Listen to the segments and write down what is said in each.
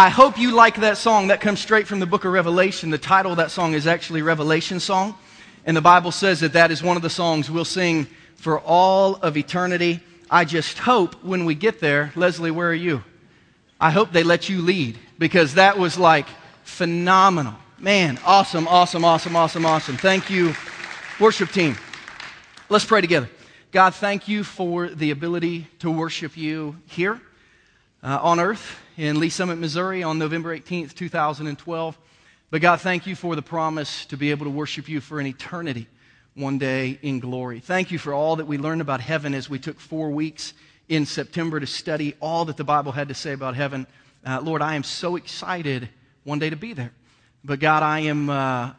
I hope you like that song. That comes straight from the book of Revelation. The title of that song is actually Revelation Song. And the Bible says that that is one of the songs we'll sing for all of eternity. I just hope when we get there, Leslie, where are you? I hope they let you lead because that was like phenomenal. Man, awesome, awesome, awesome, awesome, awesome. Thank you, worship team. Let's pray together. God, thank you for the ability to worship you here uh, on earth in Lee Summit, Missouri on November 18th, 2012. But God, thank you for the promise to be able to worship you for an eternity one day in glory. Thank you for all that we learned about heaven as we took four weeks in September to study all that the Bible had to say about heaven. Uh, Lord, I am so excited one day to be there. But God, I am, uh,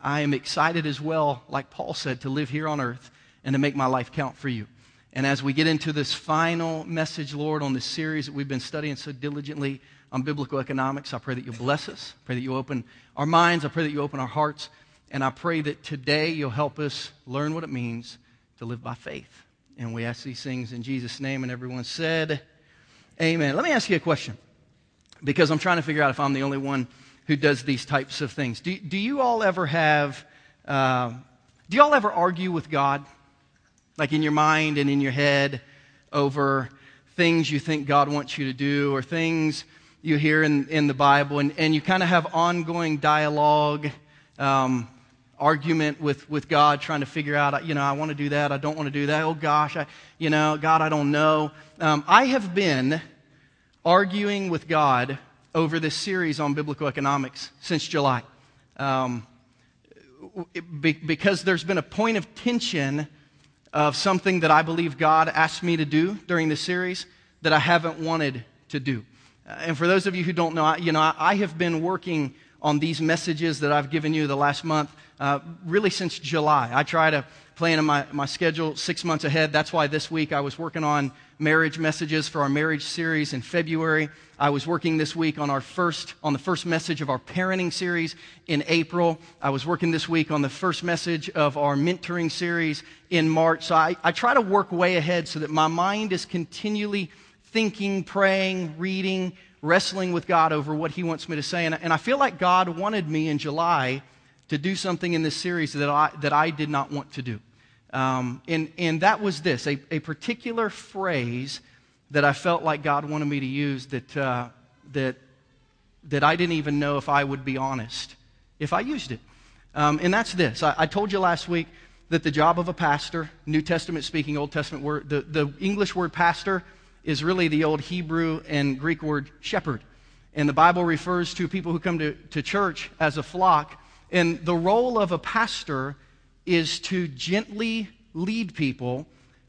I am excited as well, like Paul said, to live here on earth and to make my life count for you. And as we get into this final message, Lord, on this series that we've been studying so diligently on biblical economics, I pray that you'll bless us. I pray that you open our minds. I pray that you open our hearts. And I pray that today you'll help us learn what it means to live by faith. And we ask these things in Jesus' name. And everyone said, Amen. Let me ask you a question because I'm trying to figure out if I'm the only one who does these types of things. Do, do you all ever have, uh, do you all ever argue with God? Like in your mind and in your head over things you think God wants you to do or things you hear in, in the Bible, and, and you kind of have ongoing dialogue, um, argument with, with God, trying to figure out, you know, I want to do that, I don't want to do that, oh gosh, I, you know, God, I don't know. Um, I have been arguing with God over this series on biblical economics since July. Um, because there's been a point of tension of something that I believe God asked me to do during the series that I haven't wanted to do. Uh, and for those of you who don't know, I, you know, I, I, have been working on these messages that I've given you the last month, uh, really since July. I try to plan my, my schedule six months ahead. That's why this week I was working on marriage messages for our marriage series in February. I was working this week on our first on the first message of our parenting series in April. I was working this week on the first message of our mentoring series in March. So I, I try to work way ahead so that my mind is continually thinking, praying, reading, wrestling with God over what He wants me to say. And, and I feel like God wanted me in July to do something in this series that I, that I did not want to do. Um, and, and that was this a, a particular phrase that I felt like God wanted me to use that, uh, that, that I didn't even know if I would be honest if I used it. Um, and that's this I, I, told you last week that the job of a pastor, New Testament speaking, Old Testament word, the, the English word pastor is really the old Hebrew and Greek word shepherd. And the Bible refers to people who come to, to church as a flock. And the role of a pastor is to gently lead people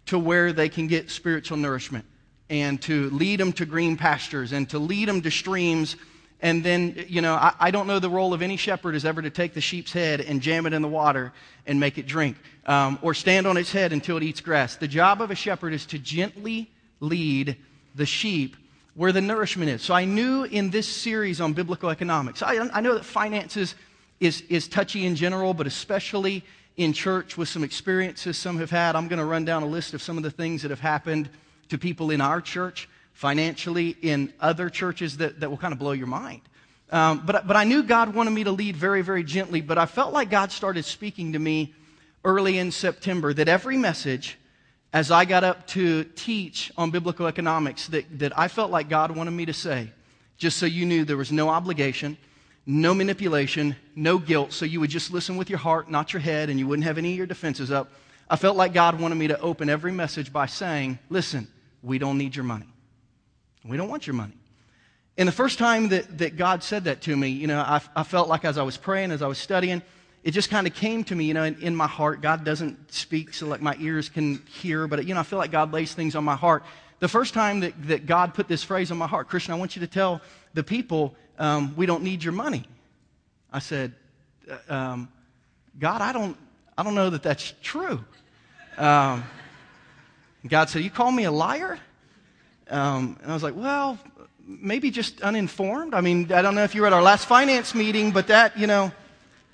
to where they can get spiritual nourishment and to lead them to green pastures and to lead them to streams. And then, you know, I, I, don't know the role of any shepherd is ever to take the sheep's head and jam it in the water and make it drink um, or stand on its head until it eats grass. The job of a shepherd is to gently lead the sheep where the nourishment is. So I knew in this series on biblical economics, I, I know that finances is, is touchy in general, but especially in church with some experiences some have had. I'm going to run down a list of some of the things that have happened to people in our church, financially, in other churches that, that will kind of blow your mind. Um, but, but I knew God wanted me to lead very, very gently, but I felt like God started speaking to me early in September that every message, as I got up to teach on biblical economics, that, that I felt like God wanted me to say, just so you knew there was no obligation, no manipulation, no guilt, so you would just listen with your heart, not your head, and you wouldn't have any of your defenses up. I felt like God wanted me to open every message by saying, Listen, we don't need your money. We don't want your money. And the first time that, that God said that to me, you know, I, I felt like as I was praying, as I was studying, it just kind of came to me, you know, in, in, my heart. God doesn't speak so like my ears can hear, but, you know, I feel like God lays things on my heart. The first time that, that God put this phrase on my heart, Christian, I want you to tell the people um, we don't need your money. I said, uh, um, God, I don't, I don't know that that's true. Um, God said, You call me a liar? Um, and I was like, Well, maybe just uninformed. I mean, I don't know if you were at our last finance meeting, but that, you know,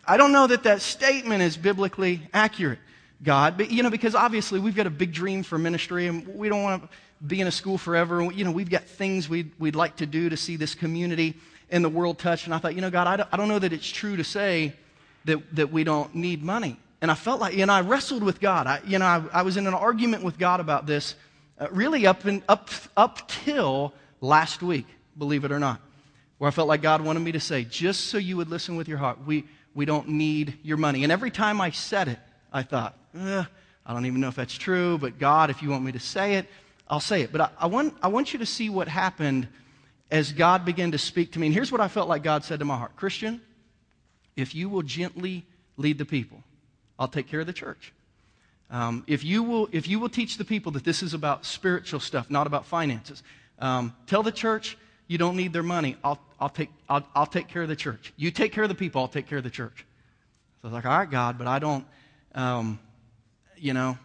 I don't know that that statement is biblically accurate. God, but, you know, because obviously we've got a big dream for ministry and we don't want to be in a school forever. You know, we've got things we'd, we'd like to do to see this community and the world touched. And I thought, you know, God, I don't, I don't know that it's true to say that, that we don't need money. And I felt like, you know, I wrestled with God. I, you know, I, I was in an argument with God about this uh, really up, in, up, up till last week, believe it or not, where I felt like God wanted me to say, just so you would listen with your heart, we, we don't need your money. And every time I said it, I thought, I don't even know if that's true, but God, if you want me to say it, I'll say it. But I, I, want, I want you to see what happened as God began to speak to me. And here's what I felt like God said to my heart Christian, if you will gently lead the people, I'll take care of the church. Um, if, you will, if you will teach the people that this is about spiritual stuff, not about finances, um, tell the church you don't need their money. I'll, I'll, take, I'll, I'll take care of the church. You take care of the people, I'll take care of the church. So I was like, all right, God, but I don't, um, you know,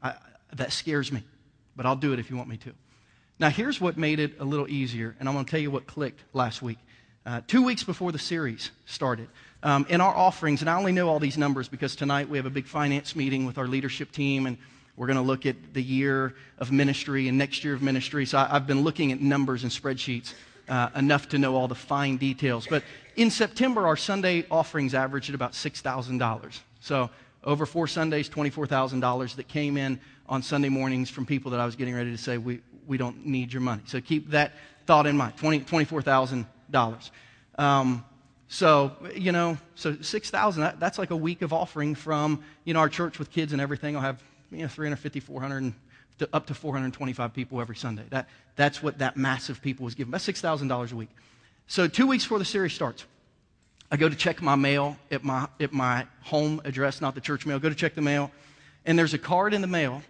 I, that scares me. But I'll do it if you want me to. Now, here's what made it a little easier, and I'm going to tell you what clicked last week. Uh, two weeks before the series started, um, in our offerings, and I only know all these numbers because tonight we have a big finance meeting with our leadership team, and we're going to look at the year of ministry and next year of ministry. So I, have been looking at numbers and spreadsheets uh, enough to know all the fine details. But in September, our Sunday offerings averaged about $6,000. So over four Sundays, $24,000 that came in on Sunday mornings from people that I was getting ready to say, we, we don't need your money. So keep that thought in mind, 20, $24,000. Um, so, you know, so 6,000, that, that's like a week of offering from, you know, our church with kids and everything. I'll have, you know, 350, 400, to, up to 425 people every Sunday. That, that's what that massive people was giving. That's $6,000 a week. So two weeks before the series starts, I go to check my mail at my, at my home address, not the church mail. I go to check the mail, and there's a card in the mail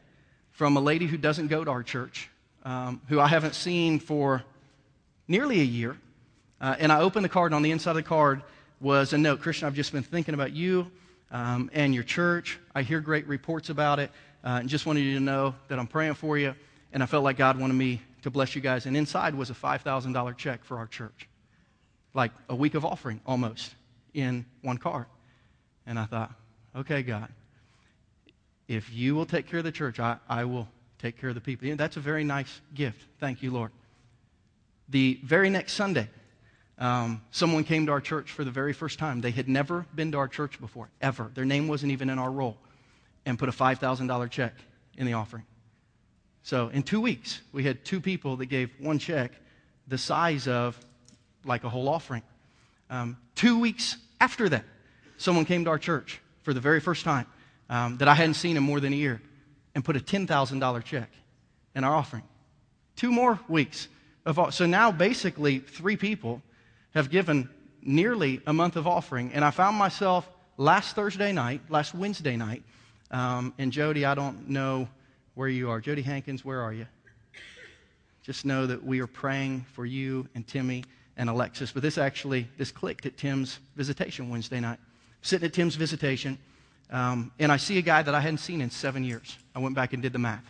from a lady who doesn't go to our church, um, who I haven't seen for nearly a year. Uh, and I opened the card, and on the inside of the card was a note Christian, I've just been thinking about you um, and your church. I hear great reports about it, uh, and just wanted you to know that I'm praying for you. And I felt like God wanted me to bless you guys. And inside was a $5,000 check for our church, like a week of offering almost in one card. And I thought, okay, God, if you will take care of the church, I, I will take care of the people. That's a very nice gift. Thank you, Lord. The very next Sunday, um, someone came to our church for the very first time. They had never been to our church before, ever. Their name wasn't even in our roll, and put a $5,000 check in the offering. So in two weeks, we had two people that gave one check the size of like a whole offering. Um, two weeks after that, someone came to our church for the very first time um, that I hadn't seen in more than a year and put a $10,000 check in our offering. Two more weeks of so now basically three people have given nearly a month of offering. And I found myself last Thursday night, last Wednesday night, um, and Jody, I don't know where you are. Jody Hankins, where are you? Just know that we are praying for you and Timmy and Alexis. But this actually, this clicked at Tim's visitation Wednesday night. Sitting at Tim's visitation, um, and I see a guy that I hadn't seen in seven years. I went back and did the math.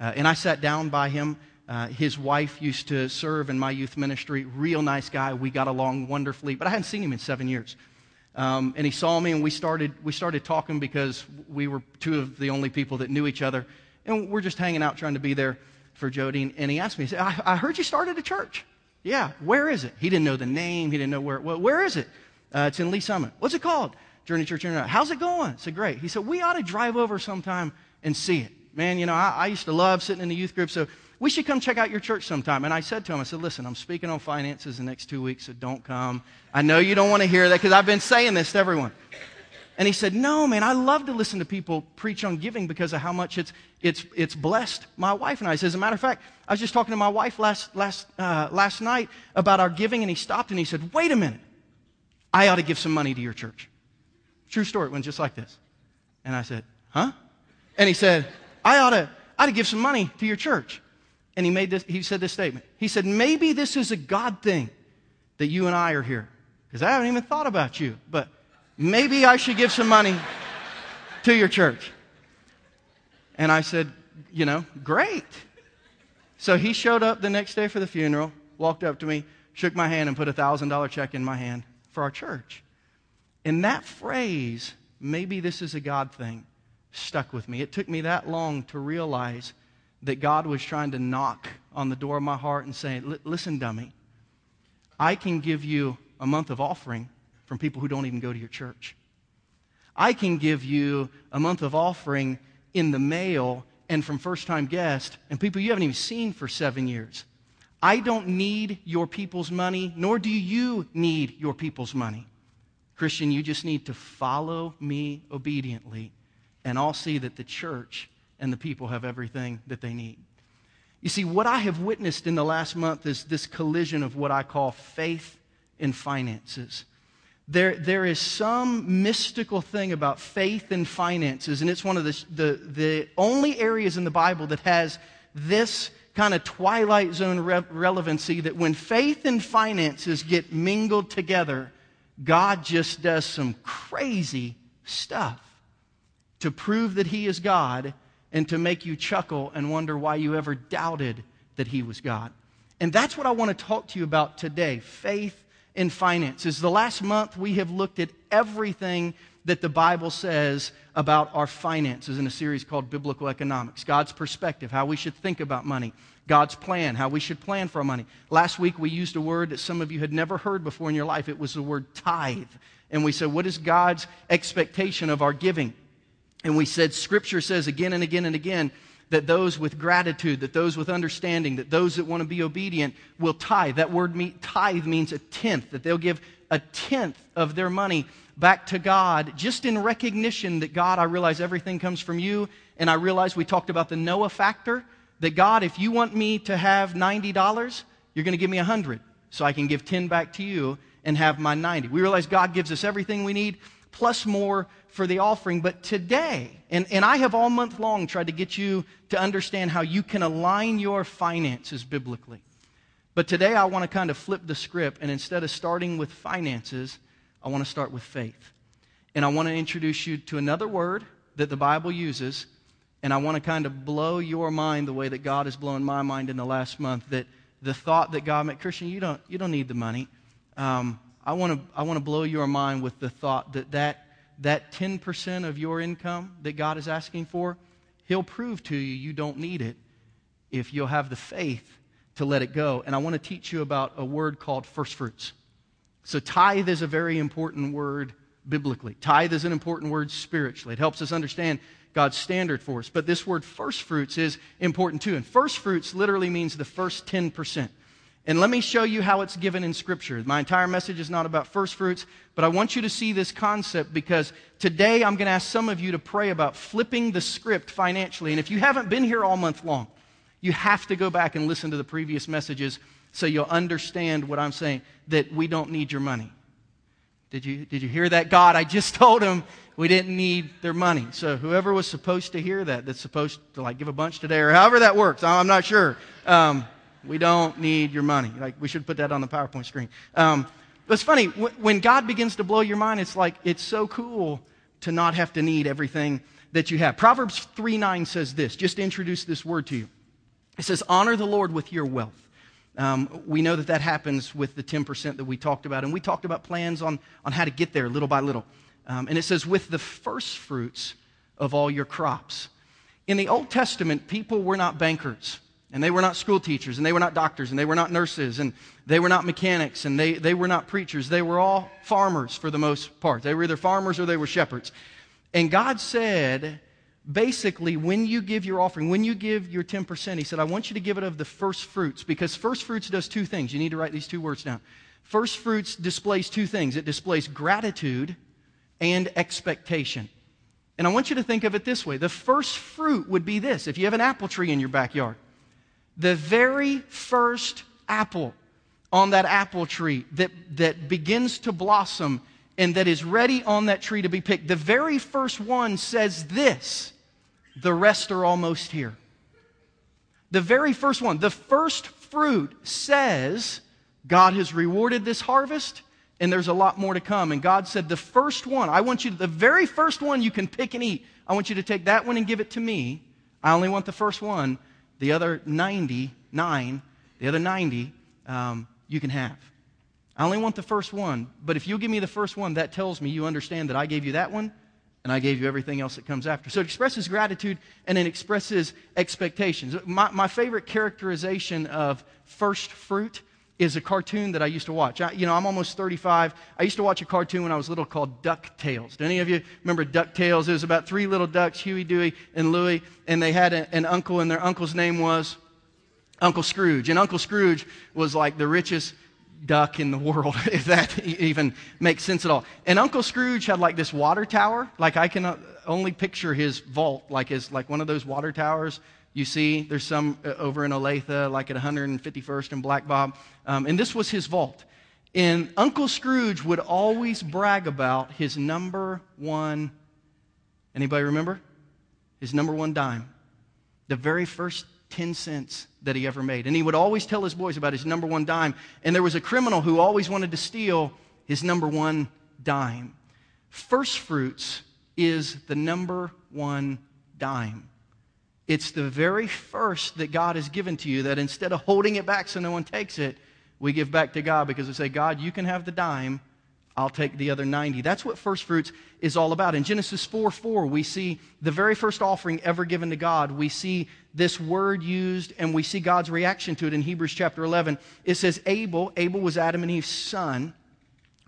Uh, and I sat down by him uh, his wife used to serve in my youth ministry. Real nice guy. We got along wonderfully, but I hadn't seen him in seven years. Um, and he saw me, and we started, we started talking because we were two of the only people that knew each other. And we're just hanging out trying to be there for Jody. And he asked me, he said, I, I heard you started a church. Yeah, where is it? He didn't know the name. He didn't know where it was. Where is it? Uh, it's in Lee Summit. What's it called? Journey Church International. How's it going? I said, great. He said, we ought to drive over sometime and see it. Man, you know, I, I used to love sitting in the youth group, so we should come check out your church sometime. And I said to him, I said, listen, I'm speaking on finances the next two weeks, so don't come. I know you don't want to hear that because I've been saying this to everyone. And he said, No, man, I love to listen to people preach on giving because of how much it's, it's, it's blessed my wife and I. He said, As a matter of fact, I was just talking to my wife last, last, uh, last night about our giving, and he stopped and he said, Wait a minute. I ought to give some money to your church. True story. It went just like this. And I said, Huh? And he said, I ought to, I ought to give some money to your church and he made this, he said this statement. He said, maybe this is a God thing that you and I are here. Because I haven't even thought about you, but maybe I should give some money to your church. And I said, you know, great. So he showed up the next day for the funeral, walked up to me, shook my hand, and put a $1,000 check in my hand for our church. And that phrase, maybe this is a God thing, stuck with me. It took me that long to realize that God was trying to knock on the door of my heart and say, Listen, dummy, I can give you a month of offering from people who don't even go to your church. I can give you a month of offering in the mail and from first time guests and people you haven't even seen for seven years. I don't need your people's money, nor do you need your people's money. Christian, you just need to follow me obediently, and I'll see that the church and the people have everything that they need. You see, what I have witnessed in the last month is this collision of what I call faith and finances. There, there is some mystical thing about faith and finances, and it's one of the, the, the only areas in the Bible that has this kind of twilight zone re- relevancy that when faith and finances get mingled together, God just does some crazy stuff to prove that He is God and to make you chuckle and wonder why you ever doubted that He was God. And that's what I want to talk to you about today faith in finances. The last month, we have looked at everything that the Bible says about our finances in a series called Biblical Economics God's perspective, how we should think about money, God's plan, how we should plan for our money. Last week, we used a word that some of you had never heard before in your life. It was the word tithe. And we said, What is God's expectation of our giving? And we said, Scripture says again and again and again that those with gratitude, that those with understanding, that those that want to be obedient will tithe. That word tithe means a tenth, that they'll give a tenth of their money back to God just in recognition that God, I realize everything comes from you. And I realize we talked about the Noah factor, that God, if you want me to have $90, you're going to give me 100 so I can give 10 back to you and have my 90. We realize God gives us everything we need plus more for the offering. But today, and, and I have all month long tried to get you to understand how you can align your finances biblically. But today I want to kind of flip the script, and instead of starting with finances, I want to start with faith. And I want to introduce you to another word that the Bible uses, and I want to kind of blow your mind the way that God has blown my mind in the last month. That the thought that God made, Christian, you don't, you don't need the money. Um, I want to I want to blow your mind with the thought that that that 10% of your income that God is asking for, He'll prove to you you don't need it if you'll have the faith to let it go. And I want to teach you about a word called first fruits. So, tithe is a very important word biblically. Tithe is an important word spiritually. It helps us understand God's standard for us. But this word first fruits is important too. And first fruits literally means the first 10%. And let me show you how it's given in Scripture. My entire message is not about first fruits, but I want you to see this concept because today I'm going to ask some of you to pray about flipping the script financially. And if you haven't been here all month long, you have to go back and listen to the previous messages so you'll understand what I'm saying that we don't need your money. Did you, did you hear that? God, I just told them we didn't need their money. So whoever was supposed to hear that, that's supposed to like give a bunch today or however that works, I'm not sure. Um, we don't need your money. Like, we should put that on the PowerPoint screen. Um, but it's funny, when God begins to blow your mind, it's like, it's so cool to not have to need everything that you have. Proverbs 3 9 says this, just to introduce this word to you. It says, Honor the Lord with your wealth. Um, we know that that happens with the 10% that we talked about, and we talked about plans on, on how to get there little by little. Um, and it says, with the first fruits of all your crops. In the Old Testament, people were not bankers. And they were not school teachers, and they were not doctors, and they were not nurses, and they were not mechanics, and they, they were not preachers. They were all farmers for the most part. They were either farmers or they were shepherds. And God said, basically, when you give your offering, when you give your 10%, He said, I want you to give it of the first fruits, because first fruits does two things. You need to write these two words down. First fruits displays two things it displays gratitude and expectation. And I want you to think of it this way the first fruit would be this if you have an apple tree in your backyard the very first apple on that apple tree that, that begins to blossom and that is ready on that tree to be picked, the very first one says this the rest are almost here. The very first one, the first fruit says, God has rewarded this harvest and there's a lot more to come. And God said, The first one, I want you, the very first one you can pick and eat, I want you to take that one and give it to me. I only want the first one. The other 99, the other 90, um, you can have. I only want the first one, but if you give me the first one, that tells me you understand that I gave you that one and I gave you everything else that comes after. So it expresses gratitude and it expresses expectations. My, my favorite characterization of first fruit is a cartoon that I used to watch. I, you know, I'm almost 35. I used to watch a cartoon when I was little called DuckTales. Do any of you remember DuckTales? It was about three little ducks, Huey, Dewey, and Louie, and they had a, an uncle, and their uncle's name was Uncle Scrooge. And Uncle Scrooge was like the richest duck in the world, if that even makes sense at all. And Uncle Scrooge had like this water tower. Like I can uh, only picture his vault like as like one of those water towers you see, there's some uh, over in Olathe, like at 151st and Black Bob. Um, and this was his vault. And Uncle Scrooge would always brag about his number one, anybody remember? His number one dime. The very first 10 cents that he ever made. And he would always tell his boys about his number one dime. And there was a criminal who always wanted to steal his number one dime. First fruits is the number one dime. It's the very first that God has given to you that instead of holding it back so no one takes it, we give back to God because we say, God, you can have the dime. I'll take the other 90. That's what first fruits is all about. In Genesis 4 4, we see the very first offering ever given to God. We see this word used and we see God's reaction to it in Hebrews chapter 11. It says, Abel, Abel was Adam and Eve's son,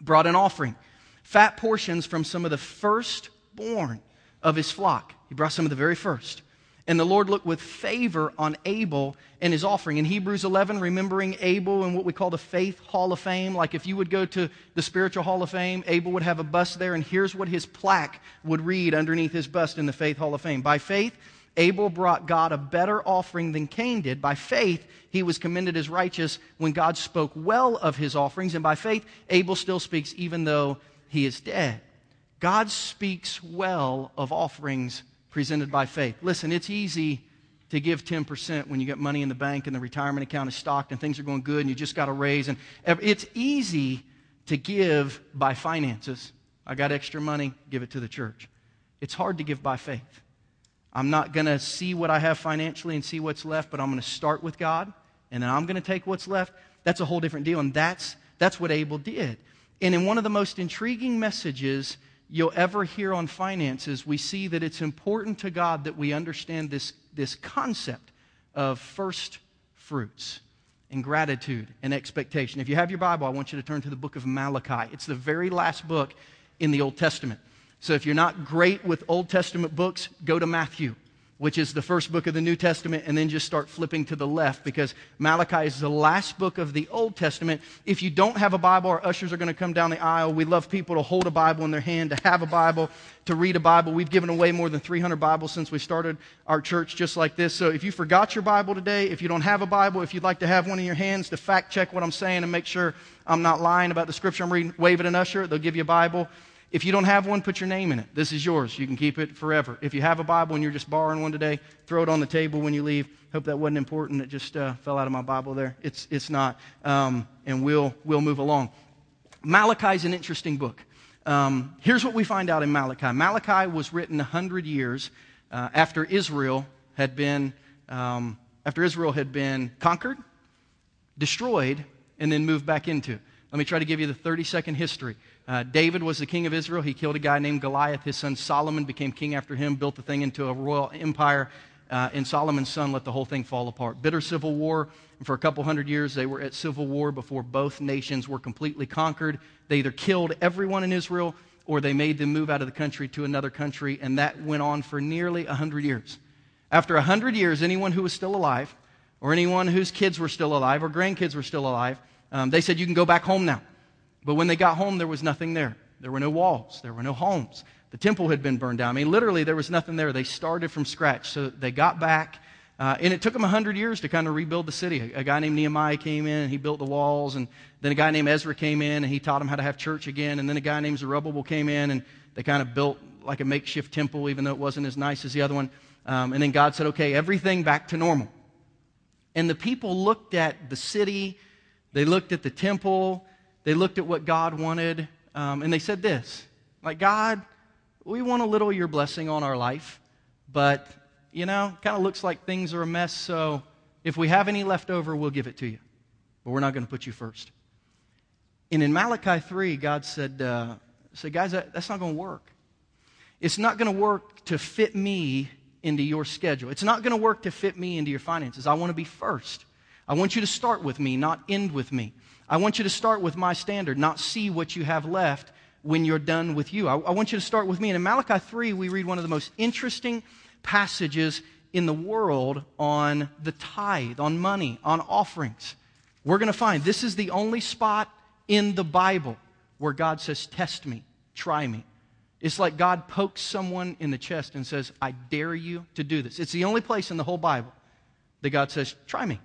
brought an offering, fat portions from some of the firstborn of his flock. He brought some of the very first. And the Lord looked with favor on Abel and his offering. In Hebrews 11, remembering Abel and what we call the Faith Hall of Fame, like if you would go to the Spiritual Hall of Fame, Abel would have a bust there, and here's what his plaque would read underneath his bust in the Faith Hall of Fame. By faith, Abel brought God a better offering than Cain did. By faith, he was commended as righteous when God spoke well of his offerings. And by faith, Abel still speaks even though he is dead. God speaks well of offerings presented by faith. Listen, it's easy to give 10% when you get money in the bank and the retirement account is stocked and things are going good and you just got a raise. And it's easy to give by finances. I got extra money, give it to the church. It's hard to give by faith. I'm not going to see what I have financially and see what's left, but I'm going to start with God and then I'm going to take what's left. That's a whole different deal. And that's, that's what Abel did. And in one of the most intriguing messages you'll ever hear on finances, we see that it's important to God that we understand this, this concept of first fruits and gratitude and expectation. If you have your Bible, I want you to turn to the book of Malachi. It's the very last book in the Old Testament. So if you're not great with Old Testament books, go to Matthew which is the first book of the New Testament, and then just start flipping to the left because Malachi is the last book of the Old Testament. If you don't have a Bible, our ushers are going to come down the aisle. We love people to hold a Bible in their hand, to have a Bible, to read a Bible. We've given away more than 300 Bibles since we started our church just like this. So if you forgot your Bible today, if you don't have a Bible, if you'd like to have one in your hands to fact check what I'm saying and make sure I'm not lying about the scripture I'm reading, wave at an usher. They'll give you a Bible. If you don't have one, put your name in it. This is yours. You can keep it forever. If you have a Bible and you're just borrowing one today, throw it on the table when you leave. Hope that wasn't important. It just uh, fell out of my Bible there. It's, it's not. Um, and we'll, we'll move along. Malachi is an interesting book. Um, here's what we find out in Malachi Malachi was written 100 years uh, after Israel had been. Um, after Israel had been conquered, destroyed, and then moved back into. Let me try to give you the 30 second history. Uh, David was the king of Israel. He killed a guy named Goliath. His son Solomon became king after him, built the thing into a royal empire. Uh, and Solomon's son let the whole thing fall apart. Bitter civil war. And for a couple hundred years, they were at civil war before both nations were completely conquered. They either killed everyone in Israel or they made them move out of the country to another country. And that went on for nearly 100 years. After 100 years, anyone who was still alive, or anyone whose kids were still alive, or grandkids were still alive, um, they said, You can go back home now. But when they got home, there was nothing there. There were no walls, there were no homes. The temple had been burned down. I mean, literally, there was nothing there. They started from scratch. So they got back, uh, and it took them 100 years to kind of rebuild the city. A, a, guy named Nehemiah came in, and he built the walls, and then a guy named Ezra came in, and he taught them how to have church again. And then a guy named Zerubbabel came in, and they kind of built like a makeshift temple, even though it wasn't as nice as the other one. Um, and then God said, okay, everything back to normal. And the people looked at the city, they looked at the temple, they looked at what God wanted, um, and they said this like, God, we want a little of your blessing on our life, but, you know, kind of looks like things are a mess, so if we have any left over, we'll give it to you. But we're not going to put you first. And in Malachi 3, God said, uh, said guys, that, that's not going to work. It's not going to work to fit me into your schedule. It's not going to work to fit me into your finances. I want to be first. I want you to start with me, not end with me. I want you to start with my standard, not see what you have left when you're done with you. I, I, want you to start with me. And in Malachi 3, we read one of the most interesting passages in the world on the tithe, on money, on offerings. We're going to find this is the only spot in the Bible where God says, Test me, try me. It's like God pokes someone in the chest and says, I dare you to do this. It's the only place in the whole Bible that God says, Try me.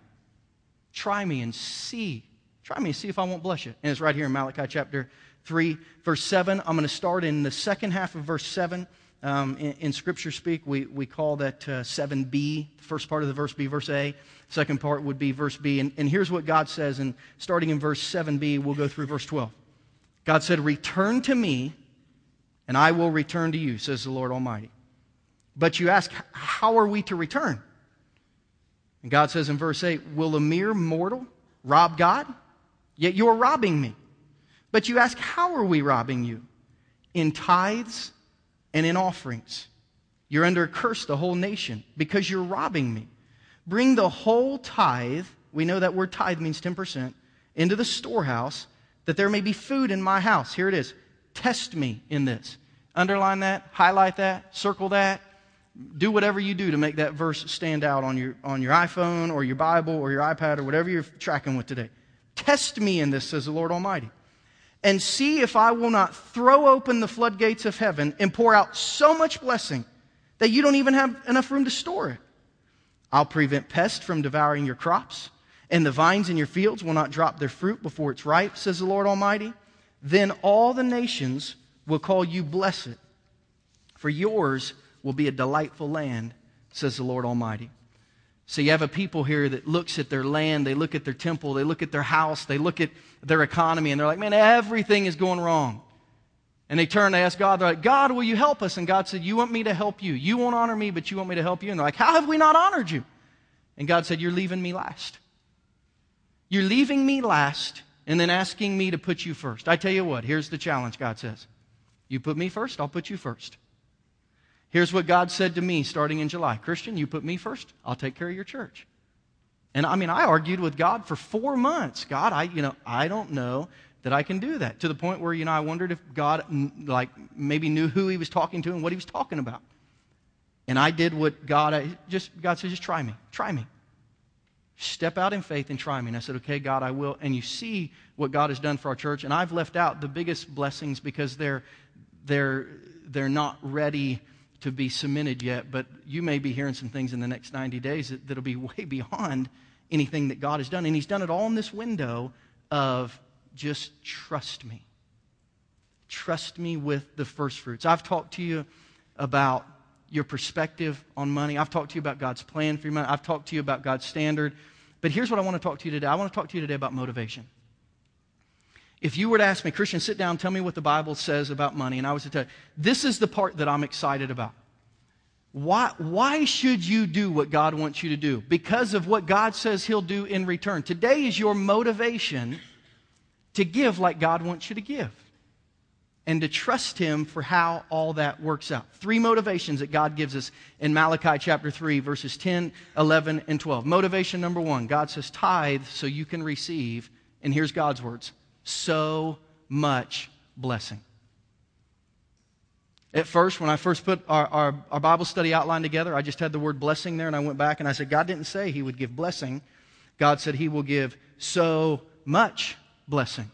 Try me and see. Try me see if I won't bless you. And it's right here in Malachi chapter 3, verse 7. I'm going to start in the second half of verse 7. Um, in, in, Scripture speak, we, we call that uh, 7b. The first part of the verse be verse A. Second part would be verse B. And, and here's what God says. And starting in verse 7b, we'll go through verse 12. God said, Return to me and I will return to you, says the Lord Almighty. But you ask, how are we to return? And God says in verse 8, Will a mere mortal rob God? Yet you are robbing me. But you ask, How are we robbing you? In tithes and in offerings. You're under a curse, the whole nation, because you're robbing me. Bring the whole tithe, we know that word tithe means 10%, into the storehouse, that there may be food in my house. Here it is Test me in this. Underline that, highlight that, circle that. Do whatever you do to make that verse stand out on your, on your iPhone or your Bible or your iPad or whatever you're tracking with today. Test me in this, says the Lord Almighty, and see if I will not throw open the floodgates of heaven and pour out so much blessing that you don't even have enough room to store it. I'll prevent pests from devouring your crops, and the vines in your fields will not drop their fruit before it's ripe, says the Lord Almighty. Then all the nations will call you blessed, for yours will be a delightful land, says the Lord Almighty. So you have a people here that looks at their land, they look at their temple, they look at their house, they look at their economy, and they're like, man, everything is going wrong. And they turn, they ask God, they're like, God, will you help us? And God said, You want me to help you. You won't honor me, but you want me to help you. And they're like, How have we not honored you? And God said, You're leaving me last. You're leaving me last and then asking me to put you first. I tell you what, here's the challenge, God says. You put me first, I'll put you first. Here's what God said to me starting in July Christian, you put me first, I'll take care of your church. And I mean, I argued with God for four months. God, I, you know, I don't know that I can do that to the point where, you know, I wondered if God, mm, like, maybe knew who he was talking to and what he was talking about. And I did what God, I just, God said, just try me, try me. Step out in faith and try me. And I said, Okay, God, I will. And you see what God has done for our church. And I've left out the biggest blessings because they're, they're, they're not ready to be cemented yet. But you may be hearing some things in the next 90 days that, that'll be way beyond anything that God has done. And He's done it all in this window of just trust me. Trust me with the first fruits. I've talked to you about your perspective on money. I've talked to you about God's plan for your money. I've talked to you about God's standard. But here's what I want to talk to you today I want to talk to you today about motivation. If you were to ask me, Christian, sit down, tell me what the Bible says about money, and I was to tell you, this is the part that I'm excited about. Why, why should you do what God wants you to do? Because of what God says He'll do in return. Today is your motivation to give like God wants you to give and to trust Him for how all that works out. Three motivations that God gives us in Malachi chapter 3, verses 10, 11, and 12. Motivation number one God says, tithe so you can receive, and here's God's words, so much blessing. At first, when I first put our, our, our, Bible study outline together, I just had the word blessing there, and I went back and I said, God didn't say He would give blessing. God said He will give so much blessing.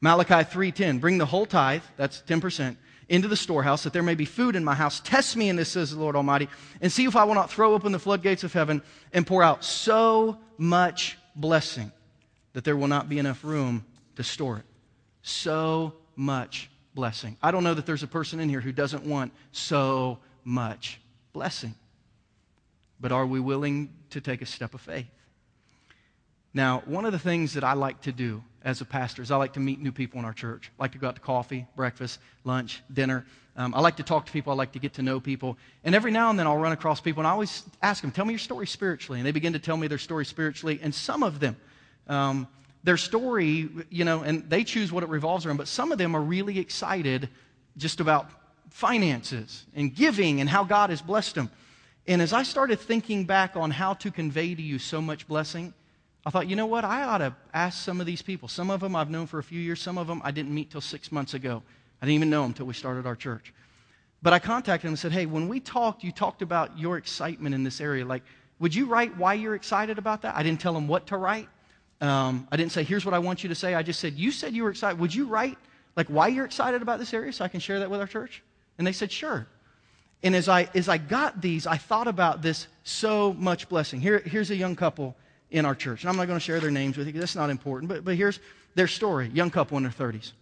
Malachi 3:10, bring the whole tithe, that's 10%, into the storehouse that there may be food in my house. Test me in this, says the Lord Almighty, and see if I will not throw open the floodgates of heaven and pour out so much blessing that there will not be enough room to store it. So much blessing. I don't know that there's a person in here who doesn't want so much blessing. But are we willing to take a step of faith? Now, one of the things that I like to do as a pastor is I like to meet new people in our church. I like to go out to coffee, breakfast, lunch, dinner. Um, I like to talk to people. I like to get to know people. And every now and then I'll run across people and I always ask them, Tell me your story spiritually. And they begin to tell me their story spiritually. And some of them, um, their story, you know, and they choose what it revolves around, but some of them are really excited just about finances and giving and how God has blessed them. And as I started thinking back on how to convey to you so much blessing, I thought, you know what? I ought to ask some of these people. Some of them I've known for a few years, some of them I didn't meet till six months ago. I didn't even know them until we started our church. But I contacted them and said, hey, when we talked, you talked about your excitement in this area. Like, would you write why you're excited about that? I didn't tell them what to write. Um, I didn't say, here's what I want you to say. I just said, you said you were excited. Would you write like why you're excited about this area so I can share that with our church? And they said, sure. And as I, as I got these, I thought about this so much blessing. Here, here's a young couple in our church. And I'm not going to share their names with you, that's not important, but, but here's their story young couple in their 30s.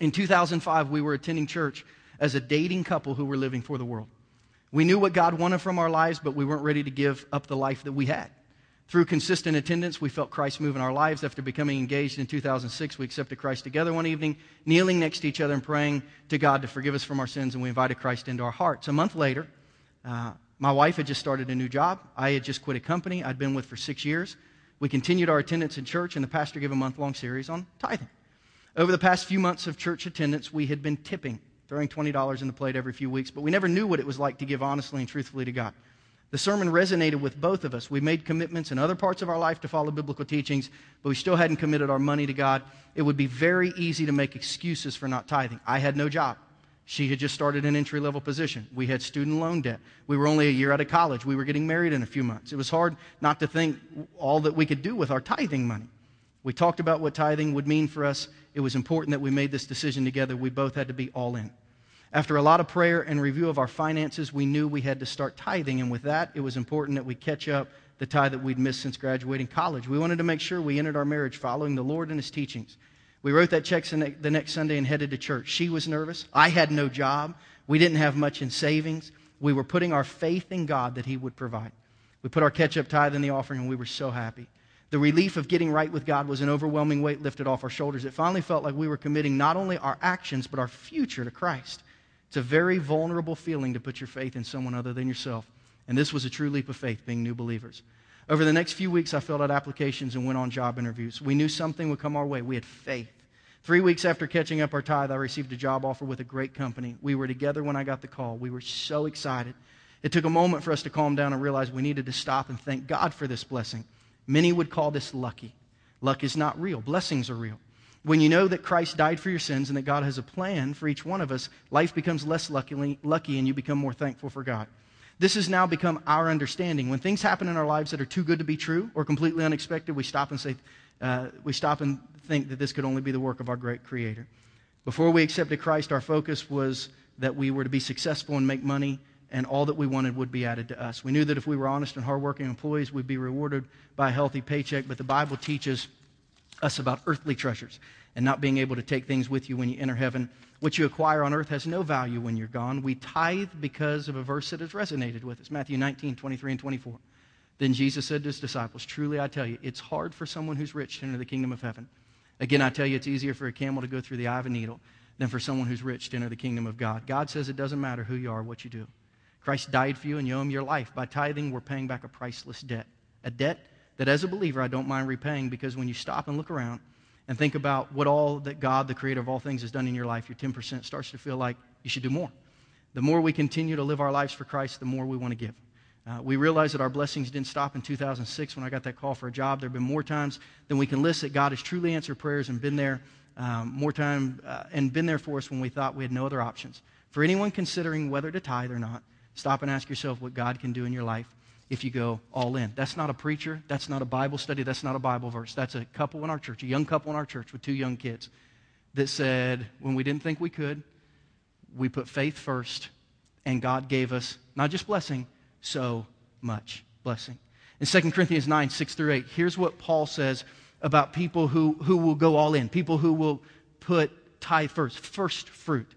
In 2005, we were attending church as a dating couple who were living for the world. We knew what God wanted from our lives, but we weren't ready to give up the life that we had. Through consistent attendance, we felt Christ move in our lives. After becoming engaged in 2006, we accepted Christ together one evening, kneeling next to each other and praying to God to forgive us from our sins, and we invited Christ into our hearts. A month later, uh, my wife had just started a new job. I had just quit a company I'd been with for six years. We continued our attendance in church, and the pastor gave a month long series on tithing. Over the past few months of church attendance, we had been tipping, throwing $20 in the plate every few weeks, but we never knew what it was like to give honestly and truthfully to God. The sermon resonated with both of us. We made commitments in other parts of our life to follow biblical teachings, but we still hadn't committed our money to God. It would be very easy to make excuses for not tithing. I had no job. She had just started an entry level position. We had student loan debt. We were only a year out of college. We were getting married in a few months. It was hard not to think all that we could do with our tithing money. We talked about what tithing would mean for us. It was important that we made this decision together. We both had to be all in. After a lot of prayer and review of our finances, we knew we had to start tithing. And with that, it was important that we catch up the tithe that we'd missed since graduating college. We wanted to make sure we entered our marriage following the Lord and His teachings. We wrote that check the next Sunday and headed to church. She was nervous. I had no job. We didn't have much in savings. We were putting our faith in God that He would provide. We put our catch up tithe in the offering, and we were so happy. The relief of getting right with God was an overwhelming weight lifted off our shoulders. It finally felt like we were committing not only our actions, but our future to Christ. It's a very vulnerable feeling to put your faith in someone other than yourself. And this was a true leap of faith, being new believers. Over the next few weeks, I filled out applications and went on job interviews. We knew something would come our way. We had faith. Three weeks after catching up our tithe, I received a job offer with a great company. We were together when I got the call. We were so excited. It took a moment for us to calm down and realize we needed to stop and thank God for this blessing. Many would call this lucky. Luck is not real, blessings are real. When you know that Christ died for your sins and that God has a plan for each one of us, life becomes less lucky, lucky and you become more thankful for God. This has now become our understanding. When things happen in our lives that are too good to be true or completely unexpected, we stop and say, uh, we stop and think that this could only be the work of our great Creator. Before we accepted Christ, our focus was that we were to be successful and make money, and all that we wanted would be added to us. We knew that if we were honest and hardworking employees, we'd be rewarded by a healthy paycheck, but the Bible teaches us about earthly treasures and not being able to take things with you when you enter heaven. What you acquire on earth has no value when you're gone. We tithe because of a verse that has resonated with us Matthew 19, 23, and 24. Then Jesus said to his disciples, Truly I tell you, it's hard for someone who's rich to enter the kingdom of heaven. Again, I tell you, it's easier for a camel to go through the eye of a needle than for someone who's rich to enter the kingdom of God. God says it doesn't matter who you are, what you do. Christ died for you and you owe him your life. By tithing, we're paying back a priceless debt. A debt that as a believer I don't mind repaying because when you stop and look around and think about what all that God, the creator of all things, has done in your life, your 10% starts to feel like you should do more. The more we continue to live our lives for Christ, the more we want to give. Uh, we realize that our blessings didn't stop in 2006 when I got that call for a job. There have been more times than we can list that God has truly answered prayers and been there um, more time uh, and been there for us when we thought we had no other options. For anyone considering whether to tithe or not, stop and ask yourself what God can do in your life if you go all in. That's not a preacher. That's not a Bible study. That's not a Bible verse. That's a couple in our church, a young couple in our church with two young kids that said, when we didn't think we could, we put faith first, and God gave us not just blessing, so much blessing. In 2 Corinthians 9, 6 through 8, here's what Paul says about people who, who will go all in, people who will put tithe first, first fruit.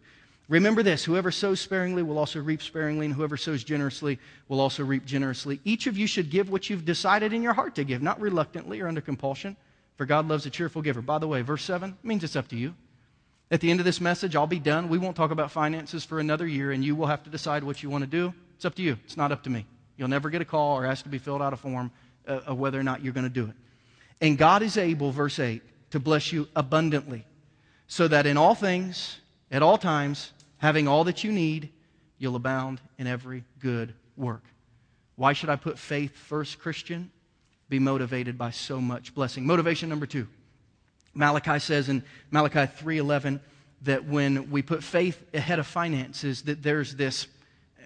Remember this whoever sows sparingly will also reap sparingly, and whoever sows generously will also reap generously. Each of you should give what you've decided in your heart to give, not reluctantly or under compulsion, for God loves a cheerful giver. By the way, verse 7 means it's up to you. At the end of this message, I'll be done. We won't talk about finances for another year, and you will have to decide what you want to do. It's up to you. It's not up to me. You'll never get a call or ask to be filled out a form uh, of whether or not you're going to do it. And God is able, verse 8, to bless you abundantly, so that in all things, at all times, Having all that you need, you'll abound in every good work. Why should I put faith first, Christian? Be motivated by so much blessing. Motivation number two. Malachi says in Malachi 3:11 that when we put faith ahead of finances, that there's this,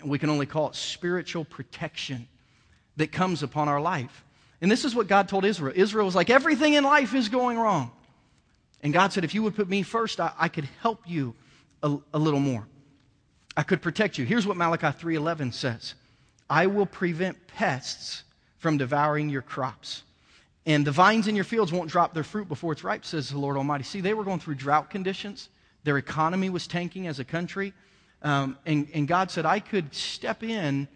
we can only call it spiritual protection that comes upon our life. And this is what God told Israel. Israel was like, everything in life is going wrong. And God said, if you would put me first, I, I could help you a, a little more. I could protect you. Here's what Malachi 3:11 says. I will prevent pests from devouring your crops. And the vines in your fields won't drop their fruit before it's ripe, says the Lord Almighty. See, they were going through drought conditions. Their economy was tanking as a country. Um, and, and God said, I could step in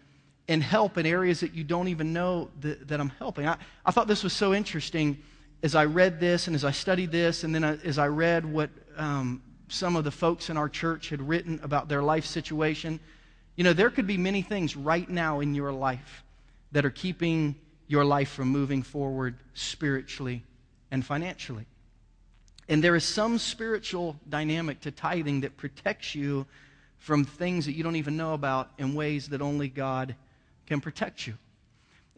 and help in areas that you don't even know that, that I'm helping. I, I thought this was so interesting as I read this and as I studied this, and then as I read what um, some of the folks in our church had written about their life situation. You know, there could be many things right now in your life that are keeping your life from moving forward spiritually and financially. And there is some spiritual dynamic to tithing that protects you from things that you don't even know about in ways that only God can protect you.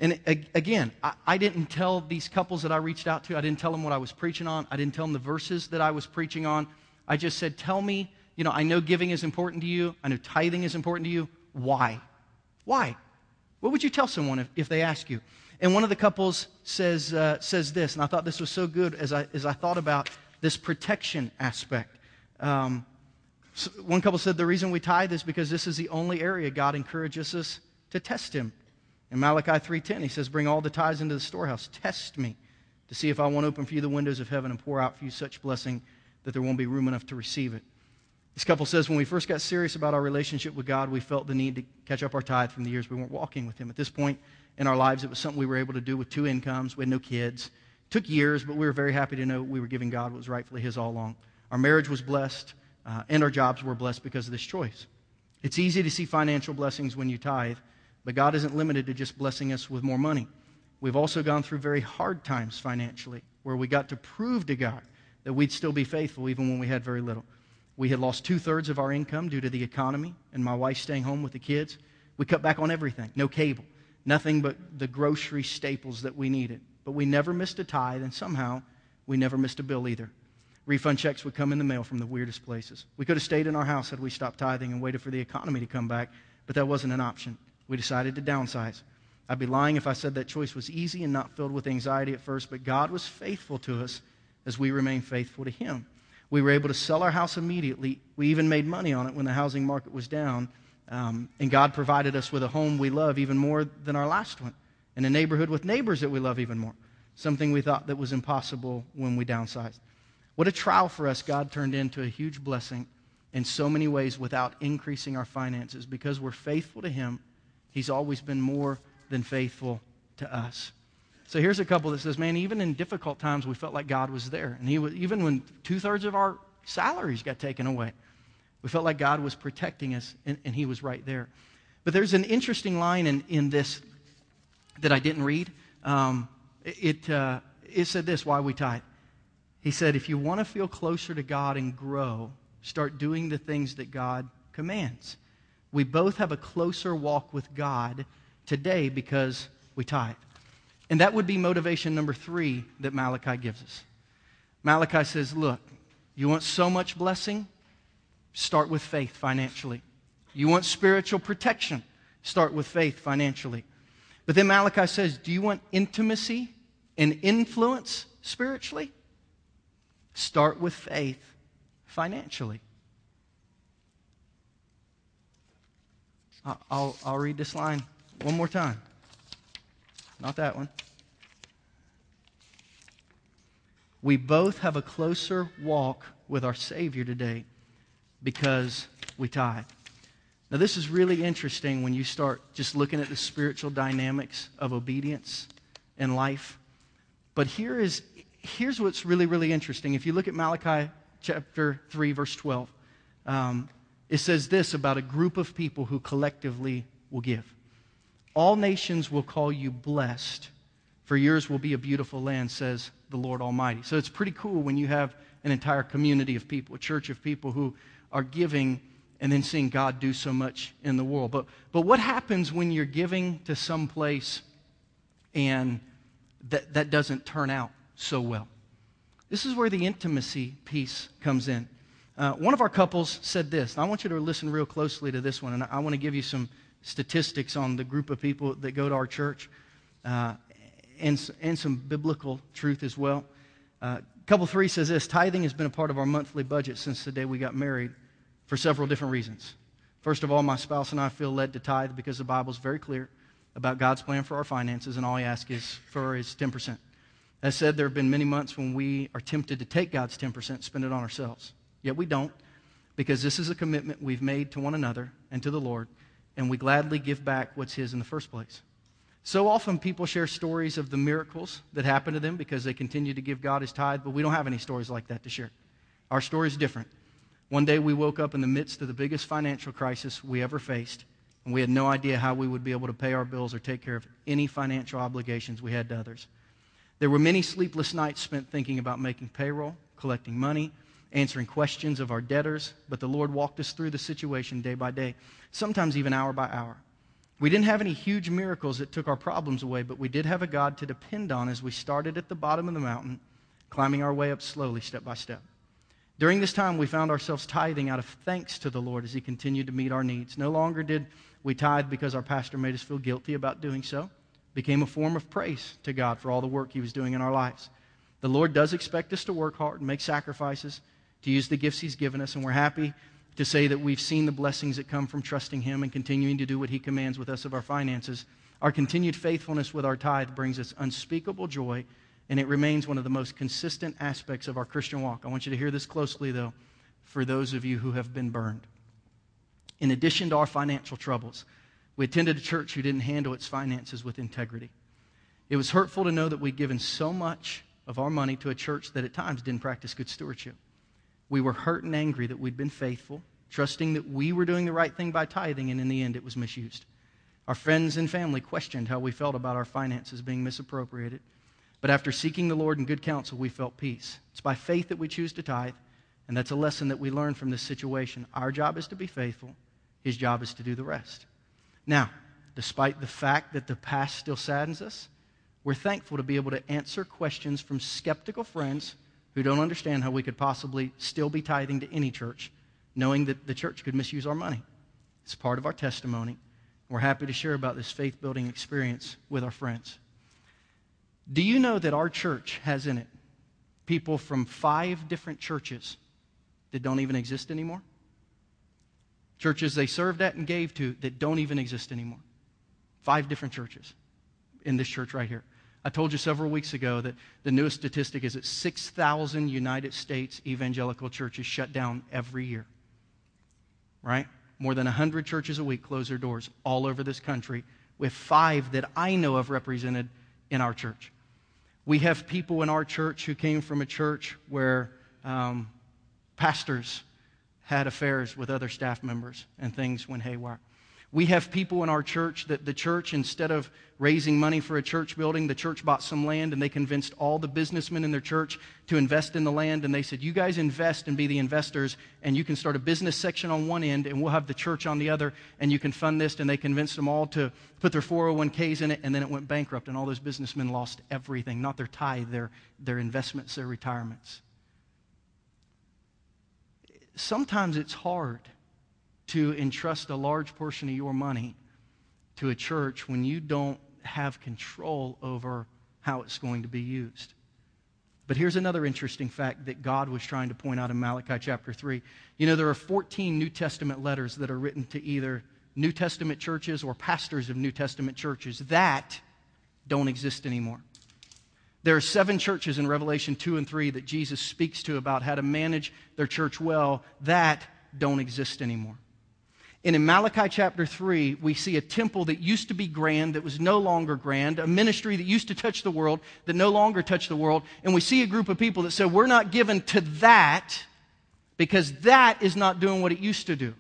And again, I, didn't tell these couples that I reached out to, I didn't tell them what I was preaching on. I didn't tell them the verses that I was preaching on. I just said, Tell me you know, I know giving is important to you. I know tithing is important to you. Why? Why? What would you tell someone if, if they ask you? And one of the couples says, uh, says this, and I thought this was so good as I, as I thought about this protection aspect. Um, so one couple said the reason we tithe is because this is the only area God encourages us to test Him. In Malachi 3.10, He says, bring all the tithes into the storehouse. Test me to see if I won't open for you the windows of heaven and pour out for you such blessing that there won't be room enough to receive it. This couple says when we first got serious about our relationship with God, we felt the need to catch up our tithe from the years we weren't walking with Him. At this point in our lives, it was something we were able to do with two incomes. We had no kids. It took years, but we were very happy to know we were giving God what was rightfully His all along. Our marriage was blessed, uh, and our jobs were blessed because of this choice. It's easy to see financial blessings when you tithe, but God isn't limited to just blessing us with more money. We've also gone through very hard times financially where we got to prove to God that we'd still be faithful even when we had very little. We had lost two thirds of our income due to the economy and my wife staying home with the kids. We cut back on everything no cable, nothing but the grocery staples that we needed. But we never missed a tithe, and somehow we never missed a bill either. Refund checks would come in the mail from the weirdest places. We could have stayed in our house had we stopped tithing and waited for the economy to come back, but that wasn't an option. We decided to downsize. I'd be lying if I said that choice was easy and not filled with anxiety at first, but God was faithful to us as we remain faithful to Him. We were able to sell our house immediately. We even made money on it when the housing market was down. Um, and God provided us with a home we love even more than our last one, and a neighborhood with neighbors that we love even more. Something we thought that was impossible when we downsized. What a trial for us God turned into a huge blessing in so many ways without increasing our finances. Because we're faithful to Him, He's always been more than faithful to us. So here's a couple that says, man, even in difficult times, we felt like God was there. And he was, even when two thirds of our salaries got taken away, we felt like God was protecting us and, and he was right there. But there's an interesting line in, in this that I didn't read. Um, it, uh, it said this why we tithe. He said, if you want to feel closer to God and grow, start doing the things that God commands. We both have a closer walk with God today because we tithe. And that would be motivation number three that Malachi gives us. Malachi says, Look, you want so much blessing? Start with faith financially. You want spiritual protection? Start with faith financially. But then Malachi says, Do you want intimacy and influence spiritually? Start with faith financially. I'll, I'll read this line one more time. Not that one. We both have a closer walk with our Savior today because we tithe. Now, this is really interesting when you start just looking at the spiritual dynamics of obedience in life. But here is, here's what's really, really interesting. If you look at Malachi chapter 3, verse 12, um, it says this about a group of people who collectively will give. All nations will call you blessed, for yours will be a beautiful land, says the Lord Almighty. So it's pretty cool when you have an entire community of people, a church of people who are giving and then seeing God do so much in the world. But, but what happens when you're giving to some place and that, that doesn't turn out so well? This is where the intimacy piece comes in. Uh, one of our couples said this, I want you to listen real closely to this one, and I, I want to give you some statistics on the group of people that go to our church uh, and, and some biblical truth as well. Uh, couple three says this tithing has been a part of our monthly budget since the day we got married for several different reasons. First of all, my spouse and I feel led to tithe because the Bible is very clear about God's plan for our finances, and all He asks is for is 10%. As said, there have been many months when we are tempted to take God's 10% spend it on ourselves. Yet we don't, because this is a commitment we've made to one another and to the Lord, and we gladly give back what's His in the first place. So often people share stories of the miracles that happen to them because they continue to give God His tithe, but we don't have any stories like that to share. Our story is different. One day we woke up in the midst of the biggest financial crisis we ever faced, and we had no idea how we would be able to pay our bills or take care of any financial obligations we had to others. There were many sleepless nights spent thinking about making payroll, collecting money, answering questions of our debtors, but the Lord walked us through the situation day by day, sometimes even hour by hour. We didn't have any huge miracles that took our problems away, but we did have a God to depend on as we started at the bottom of the mountain, climbing our way up slowly, step by step. During this time, we found ourselves tithing out of thanks to the Lord as He continued to meet our needs. No longer did we tithe because our pastor made us feel guilty about doing so. It became a form of praise to God for all the work He was doing in our lives. The Lord does expect us to work hard and make sacrifices to use the gifts He's given us, and we're happy to say that we've seen the blessings that come from trusting Him and continuing to do what He commands with us of our finances. Our continued faithfulness with our tithe brings us unspeakable joy and it remains one of the most consistent aspects of our Christian walk. I want you to hear this closely, though, for those of you who have been burned. In addition to our financial troubles, we attended a church who didn't handle its finances with integrity. It was hurtful to know that we'd given so much of our money to a church that at times didn't practice good stewardship. We were hurt and angry that we'd been faithful, trusting that we were doing the right thing by tithing, and in the end, it was misused. Our friends and family questioned how we felt about our finances being misappropriated. But after seeking the Lord in good counsel, we felt peace. It's by faith that we choose to tithe, and that's a lesson that we learn from this situation. Our job is to be faithful, His job is to do the rest. Now, despite the fact that the past still saddens us, we're thankful to be able to answer questions from skeptical friends who don't understand how we could possibly still be tithing to any church, knowing that the church could misuse our money. It's part of our testimony. We're happy to share about this faith building experience with our friends. Do you know that our church has in it people from five different churches that don't even exist anymore? Churches they served at and gave to that don't even exist anymore. Five different churches in this church right here. I told you several weeks ago that the newest statistic is that 6,000 United States evangelical churches shut down every year. Right? More than 100 churches a week close their doors all over this country, with five that I know of represented in our church. We have people in our church who came from a church where um, pastors had affairs with other staff members and things went haywire. We have people in our church that the church, instead of raising money for a church building, the church bought some land and they convinced all the businessmen in their church to invest in the land. And they said, You guys invest and be the investors, and you can start a business section on one end, and we'll have the church on the other, and you can fund this. And they convinced them all to put their 401ks in it, and then it went bankrupt, and all those businessmen lost everything not their tithe, their, their investments, their retirements. Sometimes it's hard to entrust a large portion of your money to a church when you don't have control over how it's going to be used. But here's another interesting fact that God was trying to point out in Malachi chapter 3. You know, there are 14 New Testament letters that are written to either New Testament churches or pastors of New Testament churches that don't exist anymore. There are seven churches in Revelation 2 and 3 that Jesus speaks to about how to manage their church well that don't exist anymore. And in Malachi chapter 3, we see a temple that used to be grand that was no longer grand, a ministry that used to touch the world that no longer touched the world. And we see a group of people that said, We're not given to that because that is not doing what it used to do.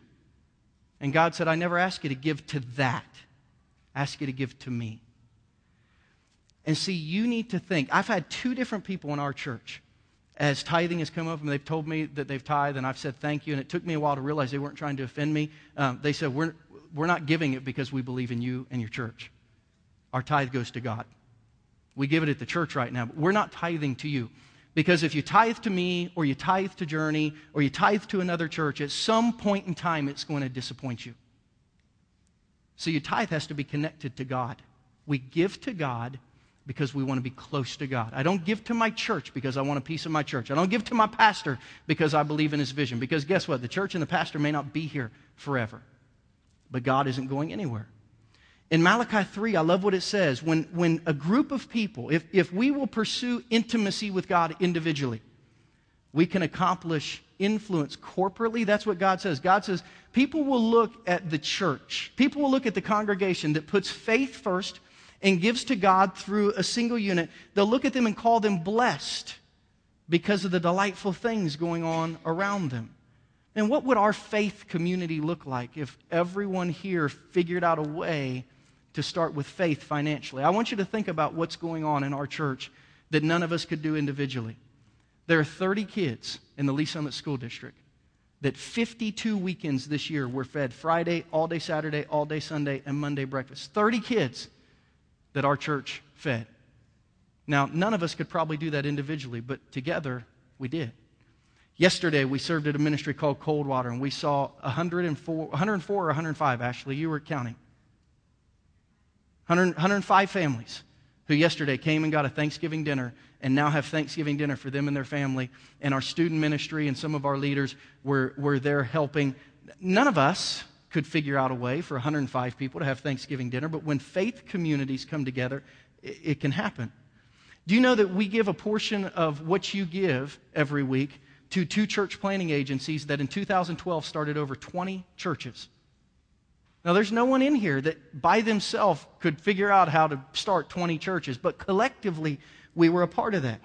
And God said, I never ask you to give to that, I ask you to give to me. And see, you need to think. I've had two different people in our church as tithing has come up and they've told me that they've tithed, and I've said thank you, and it took me a while to realize they weren't trying to offend me. Um, they said, we're, we're not giving it because we believe in you and your church. Our tithe goes to God. We give it at the church right now, but we're not tithing to you. Because if you tithe to me, or you tithe to Journey, or you tithe to another church, at some point in time it's going to disappoint you. So your tithe has to be connected to God. We give to God because we want to be close to God. I don't give to my church because I want a piece of my church. I don't give to my pastor because I believe in his vision. Because guess what? The church and the pastor may not be here forever, but God isn't going anywhere. In Malachi 3, I love what it says. When, when a group of people, if, if we will pursue intimacy with God individually, we can accomplish influence corporately. That's what God says. God says people will look at the church, people will look at the congregation that puts faith first and gives to God through a single unit. They'll look at them and call them blessed because of the delightful things going on around them. And what would our faith community look like if everyone here figured out a way to start with faith financially. I want you to think about what's going on in our church that none of us could do individually. There are 30 kids in the Lee Summit School District that 52 weekends this year were fed Friday, all day Saturday, all day Sunday, and Monday breakfast. 30 kids that our church fed. Now, none of us could probably do that individually, but together we did. Yesterday, we served at a ministry called Coldwater, and we saw 104, 104 or 105, Ashley, you were counting, 100, 105 families who yesterday came and got a Thanksgiving dinner and now have Thanksgiving dinner for them and their family. And our student ministry and some of our leaders were, were there helping. None of us could figure out a way for 105 people to have Thanksgiving dinner, but when faith communities come together, it, can happen. Do you know that we give a portion of what you give every week to two church planning agencies that in 2012 started over 20 churches? Now, there's no one in here that by themselves could figure out how to start 20 churches, but collectively, we were a part of that.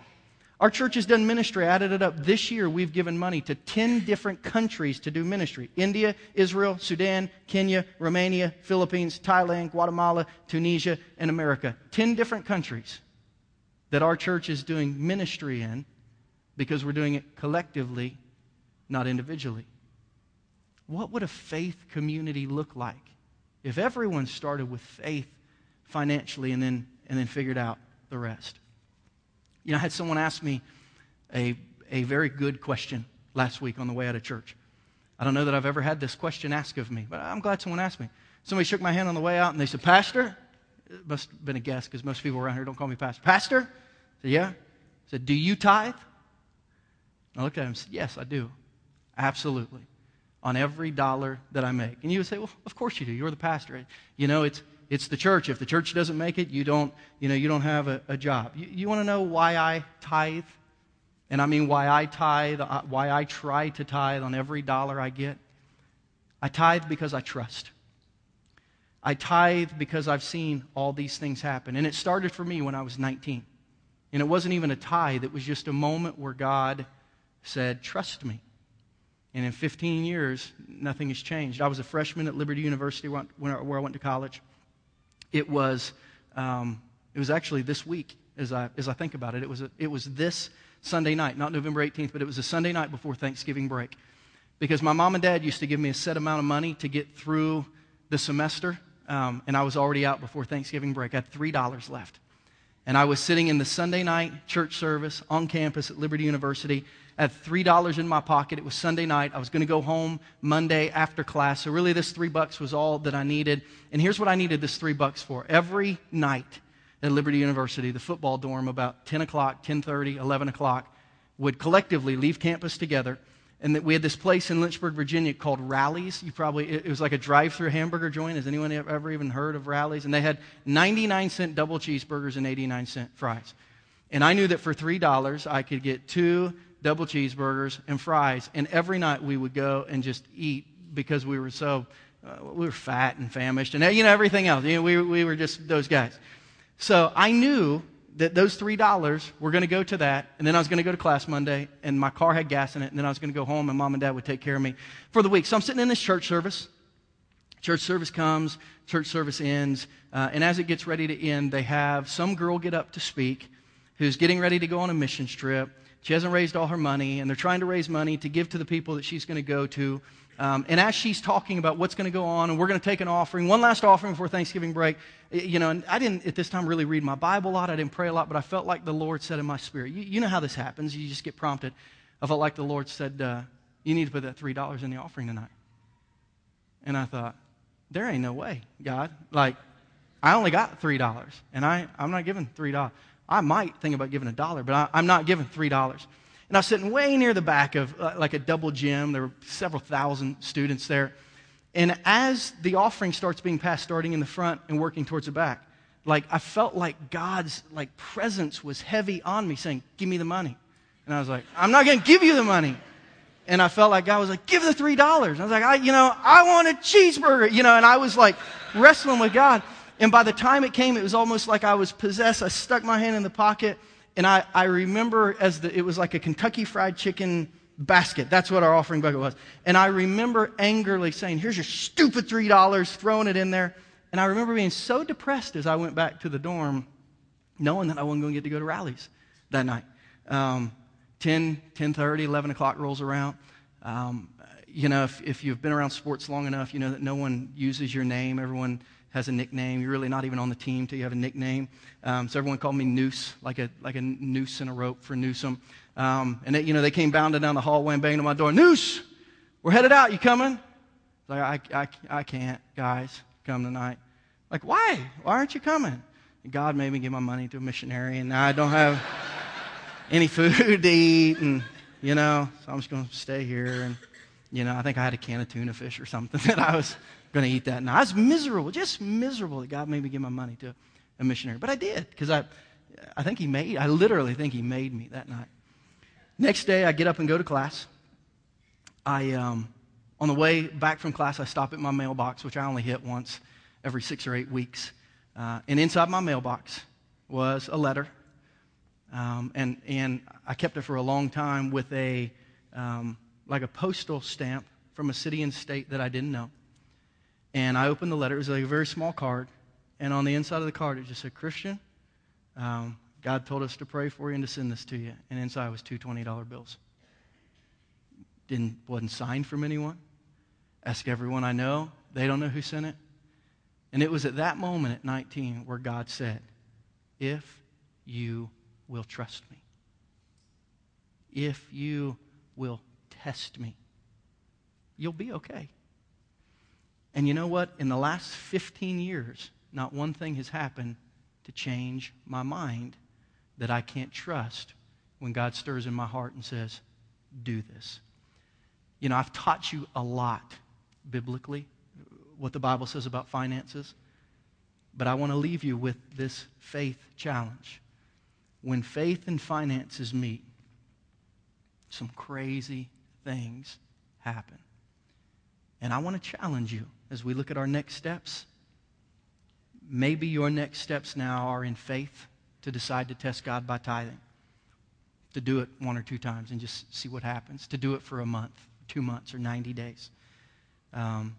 Our church has done ministry, added it up. This year, we've given money to 10 different countries to do ministry India, Israel, Sudan, Kenya, Romania, Philippines, Thailand, Guatemala, Tunisia, and America. 10 different countries that our church is doing ministry in because we're doing it collectively, not individually. What would a faith community look like if everyone started with faith financially and then, and then figured out the rest? You know, I had someone ask me a, a very good question last week on the way out of church. I don't know that I've ever had this question asked of me, but I'm glad someone asked me. Somebody shook my hand on the way out and they said, Pastor, it must have been a guess because most people around here don't call me Pastor. Pastor? I said, Yeah. I said, Do you tithe? I looked at him and said, Yes, I do. Absolutely on every dollar that I make. And you would say, well, of course you do. You're the pastor. You know, it's, it's the church. If the church doesn't make it, you don't, you know, you don't have a, a job. You, you want to know why I tithe? And I mean why I tithe, uh, why I try to tithe on every dollar I get? I tithe because I trust. I tithe because I've seen all these things happen. And it started for me when I was 19. And it wasn't even a tithe, it was just a moment where God said, Trust me. And in 15 years, nothing has changed. I was a freshman at Liberty University where I went to college. It was, um, it was actually this week, as I, as I think about it. It was, a, it was this Sunday night, not November 18th, but it was a Sunday night before Thanksgiving break. Because my mom and dad used to give me a set amount of money to get through the semester, um, and I was already out before Thanksgiving break. I had $3 left. And I was sitting in the Sunday night church service on campus at Liberty University I had $3 in my pocket. It was Sunday night. I was going to go home Monday after class. So really this 3 bucks was all that I needed. And here's what I needed this 3 bucks for. Every night at Liberty University, the football dorm about 10 o'clock, 10:30, 11 o'clock would collectively leave campus together. And that we had this place in Lynchburg, Virginia called Rally's. You probably, it was like a drive-through hamburger joint. Has anyone ever even heard of Rally's? And they had 99 cent double cheeseburgers and 89 cent fries. And I knew that for $3, I could get two double cheeseburgers, and fries. And every night we would go and just eat because we were so, uh, we were fat and famished and, you know, everything else. You know, we, we were just those guys. So I knew that those $3 were going to go to that, and then I was going to go to class Monday, and my car had gas in it, and then I was going to go home, and mom and dad would take care of me for the week. So I'm sitting in this church service. Church service comes, church service ends, uh, and as it gets ready to end, they have some girl get up to speak who's getting ready to go on a mission trip She hasn't raised all her money, and they're trying to raise money to give to the people that she's going to go to. Um, and as she's talking about what's going to go on, and we're going to take an offering, one last offering before Thanksgiving break, you know, and I didn't at this time really read my Bible a lot. I didn't pray a lot, but I felt like the Lord said in my spirit, you, you know how this happens. You just get prompted. I felt like the Lord said, uh, You need to put that $3 in the offering tonight. And I thought, There ain't no way, God. Like, I only got $3, and I, I'm not giving $3. I might think about giving a dollar, but I, I'm not giving $3. And I was sitting way near the back of uh, like a double gym. There were several thousand students there. And as the offering starts being passed, starting in the front and working towards the back, like I felt like God's like presence was heavy on me, saying, "Give me the money." And I was like, "I'm not going to give you the money." And I felt like God was like, "Give the three dollars." I was like, "I, you know, I want a cheeseburger," you know. And I was like wrestling with God. And by the time it came, it was almost like I was possessed. I stuck my hand in the pocket and I, I remember as the, it was like a Kentucky Fried Chicken basket. That's what our offering bucket was. And I remember angrily saying, Here's your stupid $3, throwing it in there. And I remember being so depressed as I went back to the dorm, knowing that I wasn't going to get to go to Rally's that night. Um, 10, 10.30, 11 o'clock rolls around. Um, you know, if, if you've been around sports long enough, you know that no one uses your name. Everyone has a nickname. You're really not even on the team till you have a nickname. Um, so everyone called me Noose, like a, like a noose in a rope for Newsom. Um, and, they, you know, they came bounding down the hallway and banging on my door. Noose, we're headed out. You coming? Like, I, I, I can't, guys, come tonight. Like, why? Why aren't you coming? God made me give my money to a missionary, and now I don't have any food to eat, and, you know, so I'm just going to stay here. And, you know, I think I had a can of tuna fish or something that I was going to eat that. Now, I was miserable, just miserable that God made me give my money to a missionary. But I did, because I, I think He made, I literally think He made me that night. Next day, I get up and go to class. I, um, on the way back from class, I stop at my mailbox, which I only hit once every six or eight weeks. Uh, and inside my mailbox was a letter. Um, and, and I kept it for a long time with a, um, like a postal stamp from a city and state that I didn't know. And I opened the letter. It was like a very small card. And on the inside of the card, it just said, Christian, um, God told us to pray for you and to send this to you. And inside was two $20 bills. Didn't, wasn't signed from anyone. Ask everyone I know. They don't know who sent it. And it was at that moment at 19 where God said, If you will trust me, if you will test me, you'll be okay. And you know what? In the last 15 years, not one thing has happened to change my mind that I can't trust when God stirs in my heart and says, do this. You know, I've taught you a lot biblically, what the Bible says about finances, but I want to leave you with this faith challenge. When faith and finances meet, some crazy things happen. And I want to challenge you as we look at our next steps. Maybe your next steps now are in faith to decide to test God by tithing, to do it one or two times and just see what happens, to do it for a month, two months, or 90 days. Um,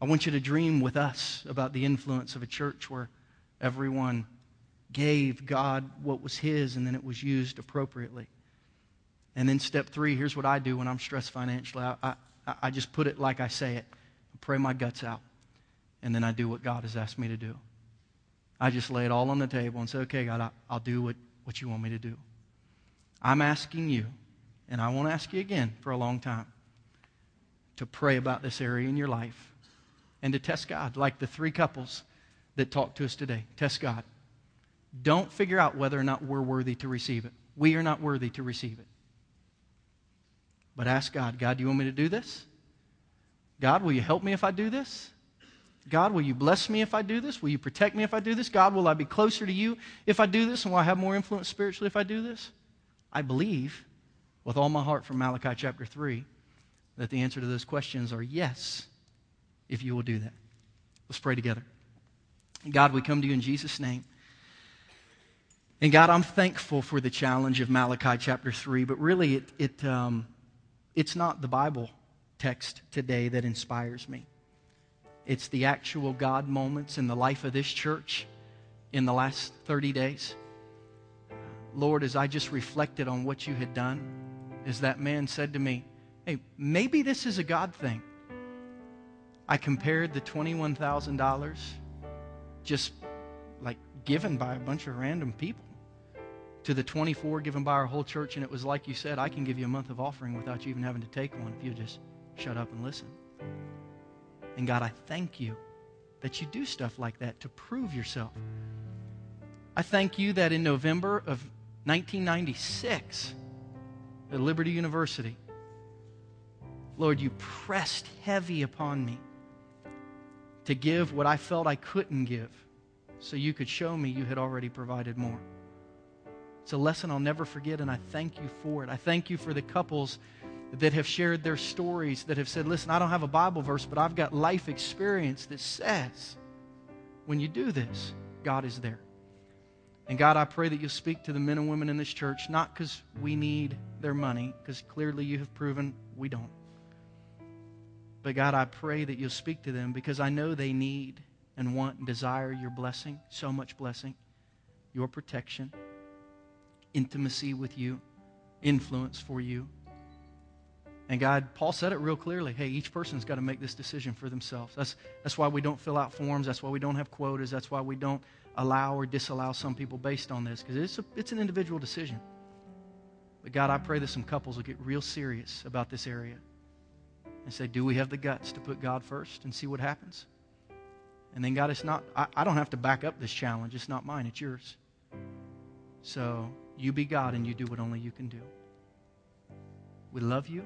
I want you to dream with us about the influence of a church where everyone gave God what was His and then it was used appropriately. And then step three here's what I do when I'm stressed financially I, I, I just put it like I say it pray my guts out, and then I do what God has asked me to do. I just lay it all on the table and say, okay, God, I, I'll do what, what you want me to do. I'm asking you, and I won't ask you again for a long time, to pray about this area in your life and to test God, like the three couples that talked to us today. Test God. Don't figure out whether or not we're worthy to receive it. We are not worthy to receive it. But ask God, God, do you want me to do this? God, will you help me if I do this? God, will you bless me if I do this? Will you protect me if I do this? God, will I be closer to you if I do this? And will I have more influence spiritually if I do this? I believe with all my heart from Malachi chapter 3 that the answer to those questions are yes, if you will do that. Let's pray together. God, we come to you in Jesus' name. And God, I'm thankful for the challenge of Malachi chapter 3, but really it, it, um, it's not the Bible text today that inspires me. It's the actual God moments in the life of this church in the last 30 days. Lord, as I just reflected on what you had done, is that man said to me, Hey, maybe this is a God thing. I compared the $21,000 just like given by a bunch of random people to the 24 given by our whole church. And it was like you said, I can give you a month of offering without you even having to take one if you just shut up and listen. And God, I thank you that you do stuff like that to prove yourself. I thank you that in November of 1996 at Liberty University, Lord, you pressed heavy upon me to give what I felt I couldn't give so you could show me you had already provided more. It's a lesson I'll never forget, and I thank you for it. I thank you for the couples that have shared their stories, that have said, Listen, I don't have a Bible verse, but I've got life experience that says when you do this, God is there. And God, I pray that you'll speak to the men and women in this church, not because we need their money, because clearly you have proven we don't. But God, I pray that you'll speak to them because I know they need and want and desire your blessing, so much blessing, your protection, intimacy with you, influence for you. And God, Paul said it real clearly. Hey, each person's got to make this decision for themselves. That's, that's why we don't fill out forms. That's why we don't have quotas. That's why we don't allow or disallow some people based on this, because it's, it's an individual decision. But God, I pray that some couples will get real serious about this area and say, Do we have the guts to put God first and see what happens? And then, God, it's not, I, I don't have to back up this challenge. It's not mine, it's yours. So you be God and you do what only you can do. We love you.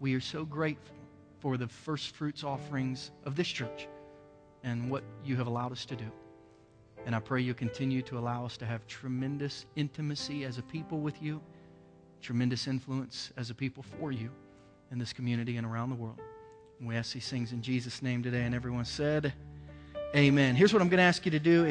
We are so grateful for the first fruits offerings of this church and what you have allowed us to do. And I pray you continue to allow us to have tremendous intimacy as a people with you, tremendous influence as a people for you in this community and around the world. And we ask these things in Jesus' name today. And everyone said, Amen. Here's what I'm going to ask you to do.